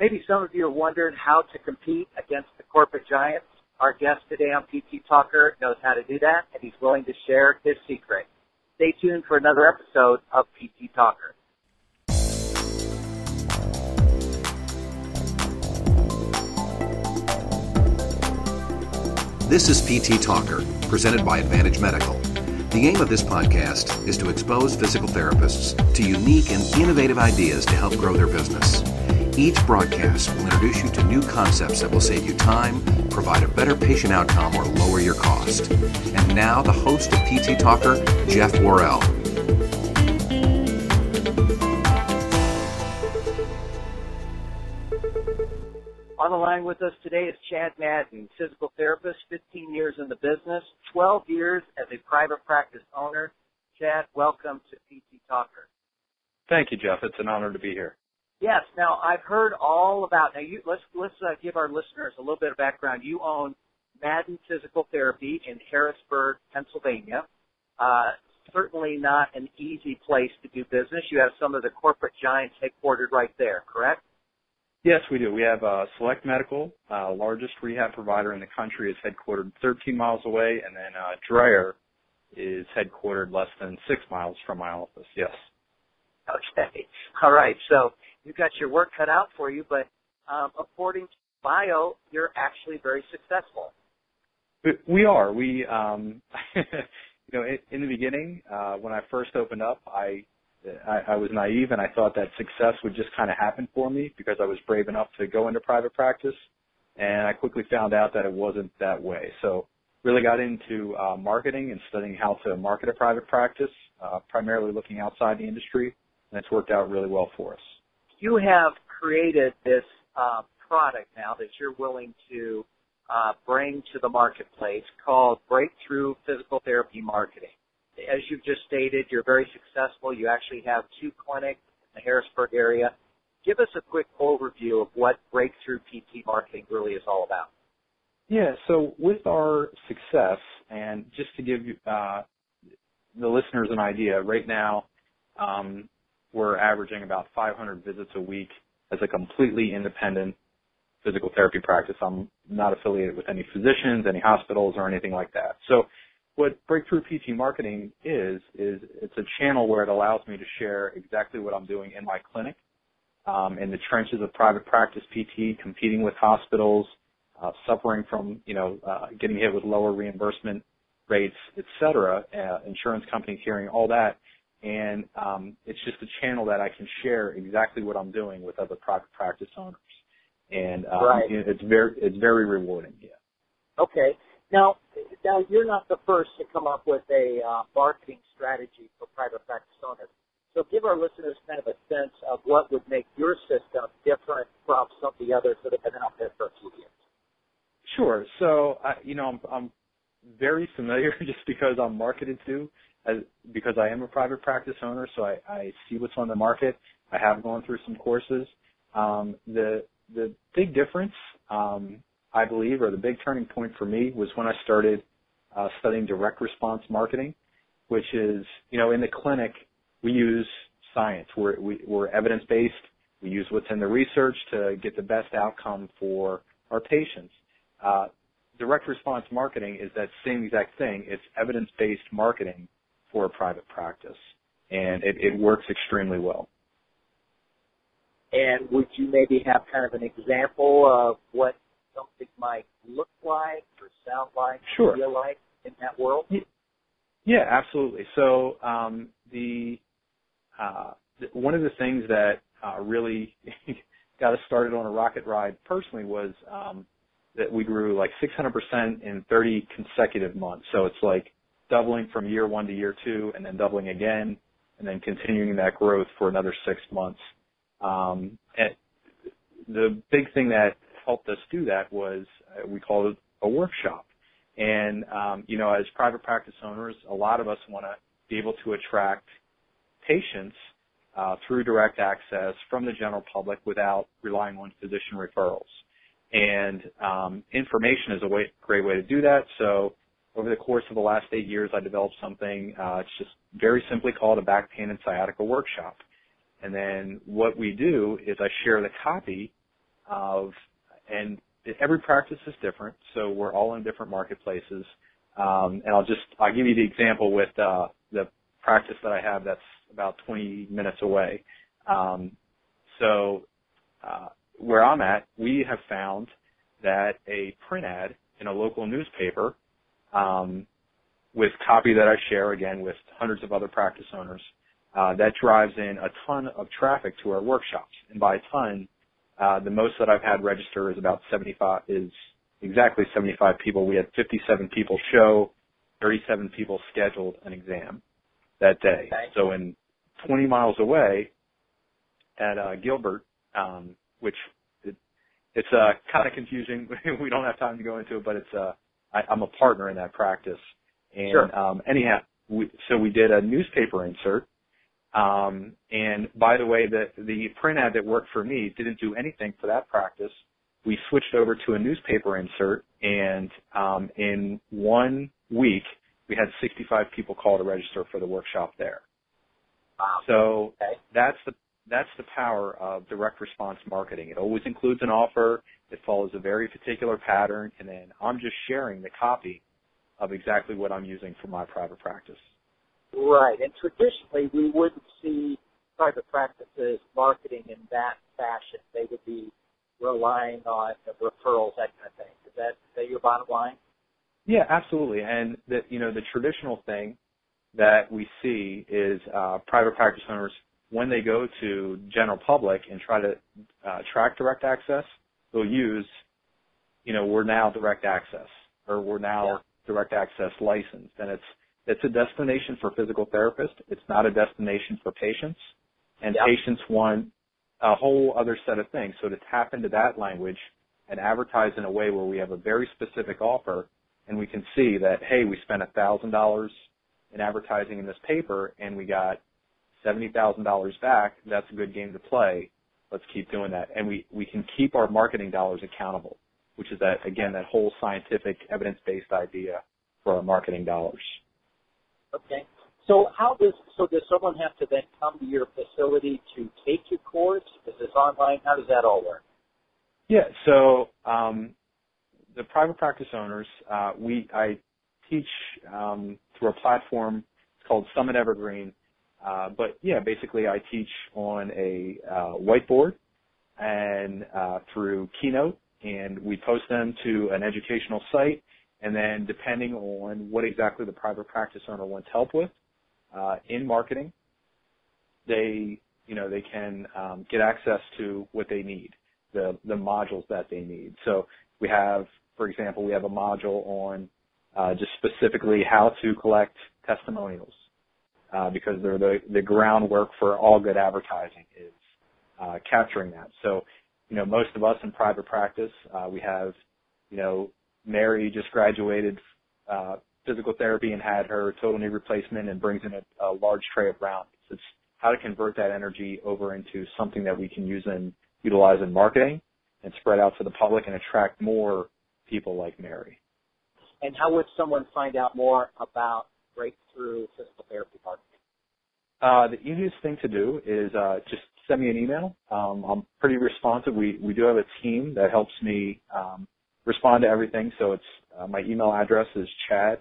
Maybe some of you are wondering how to compete against the corporate giants. Our guest today on PT Talker knows how to do that, and he's willing to share his secret. Stay tuned for another episode of PT Talker. This is PT Talker, presented by Advantage Medical. The aim of this podcast is to expose physical therapists to unique and innovative ideas to help grow their business. Each broadcast will introduce you to new concepts that will save you time, provide a better patient outcome, or lower your cost. And now, the host of PT Talker, Jeff Worrell. On the line with us today is Chad Madden, physical therapist, 15 years in the business, 12 years as a private practice owner. Chad, welcome to PT Talker. Thank you, Jeff. It's an honor to be here. Yes. Now I've heard all about. Now you let's let's uh, give our listeners a little bit of background. You own Madden Physical Therapy in Harrisburg, Pennsylvania. Uh, certainly not an easy place to do business. You have some of the corporate giants headquartered right there, correct? Yes, we do. We have uh, Select Medical, uh, largest rehab provider in the country, is headquartered 13 miles away, and then uh, Drayer is headquartered less than six miles from my office. Yes. Okay. All right. So you've got your work cut out for you, but um, according to bio, you're actually very successful. We are. We, um, you know, in the beginning, uh, when I first opened up, I, I, I was naive and I thought that success would just kind of happen for me because I was brave enough to go into private practice. And I quickly found out that it wasn't that way. So really got into uh, marketing and studying how to market a private practice, uh, primarily looking outside the industry, and it's worked out really well for us you have created this uh, product now that you're willing to uh, bring to the marketplace called Breakthrough Physical Therapy Marketing. As you've just stated, you're very successful. You actually have two clinics in the Harrisburg area. Give us a quick overview of what Breakthrough PT Marketing really is all about. Yeah, so with our success, and just to give uh, the listeners an idea, right now um, we're averaging about 500 visits a week as a completely independent physical therapy practice. I'm not affiliated with any physicians, any hospitals, or anything like that. So what Breakthrough PT Marketing is, is it's a channel where it allows me to share exactly what I'm doing in my clinic, um, in the trenches of private practice PT, competing with hospitals, uh, suffering from, you know, uh, getting hit with lower reimbursement rates, et cetera, uh, insurance companies hearing all that and um, it's just a channel that I can share exactly what I'm doing with other private practice owners, and um, right. it's very it's very rewarding. Yeah. Okay. Now, now you're not the first to come up with a uh, marketing strategy for private practice owners. So give our listeners kind of a sense of what would make your system different from some of the others that have been out there for a few years. Sure. So, uh, you know, I'm, I'm very familiar just because I'm marketed to because I am a private practice owner, so I, I see what's on the market. I have gone through some courses. Um, the the big difference, um, I believe, or the big turning point for me was when I started uh, studying direct response marketing, which is, you know, in the clinic we use science. We're we, we're evidence based. We use what's in the research to get the best outcome for our patients. Uh, direct response marketing is that same exact thing. It's evidence based marketing for a private practice, and it, it works extremely well. And would you maybe have kind of an example of what something might look like or sound like, sure. feel like in that world? Yeah, absolutely. So um, the uh, one of the things that uh, really got us started on a rocket ride personally was um, that we grew like 600% in 30 consecutive months. So it's like doubling from year one to year two and then doubling again and then continuing that growth for another six months. Um, the big thing that helped us do that was uh, we called it a workshop. And, um, you know, as private practice owners, a lot of us want to be able to attract patients uh, through direct access from the general public without relying on physician referrals. And um, information is a way, great way to do that. So over the course of the last eight years, I developed something. Uh, it's just very simply called a back pain and sciatica workshop. And then what we do is I share the copy of, and every practice is different, so we're all in different marketplaces. Um, and I'll just I'll give you the example with uh, the practice that I have that's about 20 minutes away. Um, so uh, where I'm at, we have found that a print ad in a local newspaper um, with copy that I share again with hundreds of other practice owners uh, that drives in a ton of traffic to our workshops. And by a ton, uh, the most that I've had register is about 75 is exactly 75 people. We had 57 people show, 37 people scheduled an exam that day. Okay. So in 20 miles away at uh, Gilbert, um, which it, it's uh, kind of confusing. we don't have time to go into it, but it's uh, I, I'm a partner in that practice. And Sure. um, anyhow, we, so we did a newspaper insert. Um, and by the way, the the print ad that worked for me didn't do anything for that practice. We switched over to a newspaper insert, and um, in one week, we had 65 people call to register for the workshop there. Wow. So Okay. that's the that's the power of direct response marketing. It always includes an offer. It follows a very particular pattern, and then I'm just sharing the copy of exactly what I'm using for my private practice. Right. And traditionally, we wouldn't see private practices marketing in that fashion. They would be relying on referrals, that kind of thing. Is that, is that your bottom line? Yeah, absolutely. And the you know the traditional thing that we see is uh, private practice owners when they go to general public and try to uh, track direct access, they'll use, you know, we're now direct access or we're now Yeah. direct access licensed, and it's it's a destination for physical therapists. It's not a destination for patients, and Yep. patients want a whole other set of things. So to tap into that language and advertise in a way where we have a very specific offer, and we can see that hey, we spent a thousand dollars in advertising in this paper, and we got seventy thousand dollars back. That's a good game to play. Let's keep doing that, and we we can keep our marketing dollars accountable, which is that again that whole scientific evidence-based idea for our marketing dollars. Okay. So how does so does someone have to then come to your facility to take your course? Is this online? How does that all work? Yeah. So um, the private practice owners, uh, we I teach um, through a platform called Summit Evergreen. Uh, but yeah, basically I teach on a uh, whiteboard and uh, through Keynote, and we post them to an educational site. And then depending on what exactly the private practice owner wants help with uh, in marketing, they you know they can um, get access to what they need the the modules that they need. So we have, for example, we have a module on uh, just specifically how to collect testimonials uh, because they're the the groundwork for all good advertising is uh, capturing that. So you know most of us in private practice uh, we have you know Mary just graduated uh, physical therapy and had her total knee replacement and brings in a, a large tray of rounds. It's how to convert that energy over into something that we can use and utilize in marketing and spread out to the public and attract more people like Mary. And how would someone find out more about breakthrough physical therapy marketing? Uh, the easiest thing to do is uh, just send me an email. Um, I'm pretty responsive. We we do have a team that helps me um, respond to everything. So it's uh, my email address is chad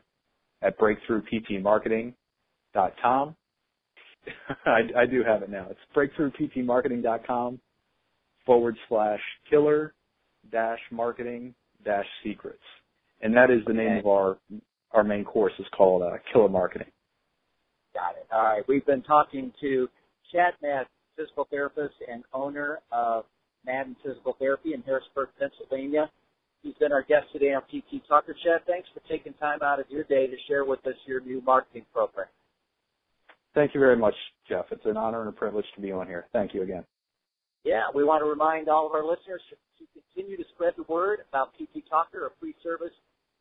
at breakthroughptmarketing.com. I, I do have it now. It's breakthroughptmarketing.com forward slash killer dash marketing dash secrets. And that is the name of our our main course is called uh, Killer Marketing. Got it. All right. We've been talking to Chad Madden, physical therapist and owner of Madden Physical Therapy in Harrisburg, Pennsylvania. He's been our guest today on PT Talker. Chad, thanks for taking time out of your day to share with us your new marketing program. Thank you very much, Jeff. It's an honor and a privilege to be on here. Thank you again. Yeah, we want to remind all of our listeners to continue to spread the word about PT Talker, a free service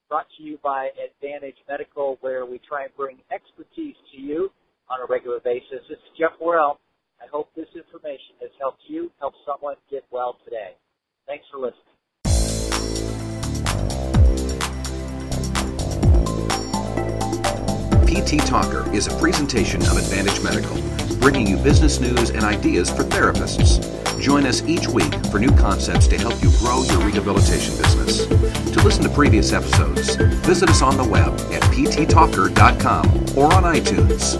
brought to you by Advantage Medical, where we try and bring expertise to you on a regular basis. This is Jeff Worrell. I hope this information has helped you help someone get well today. Thanks for listening. PT Talker is a presentation of Advantage Medical, bringing you business news and ideas for therapists. Join us each week for new concepts to help you grow your rehabilitation business. To listen to previous episodes, visit us on the web at pttalker.com or on iTunes.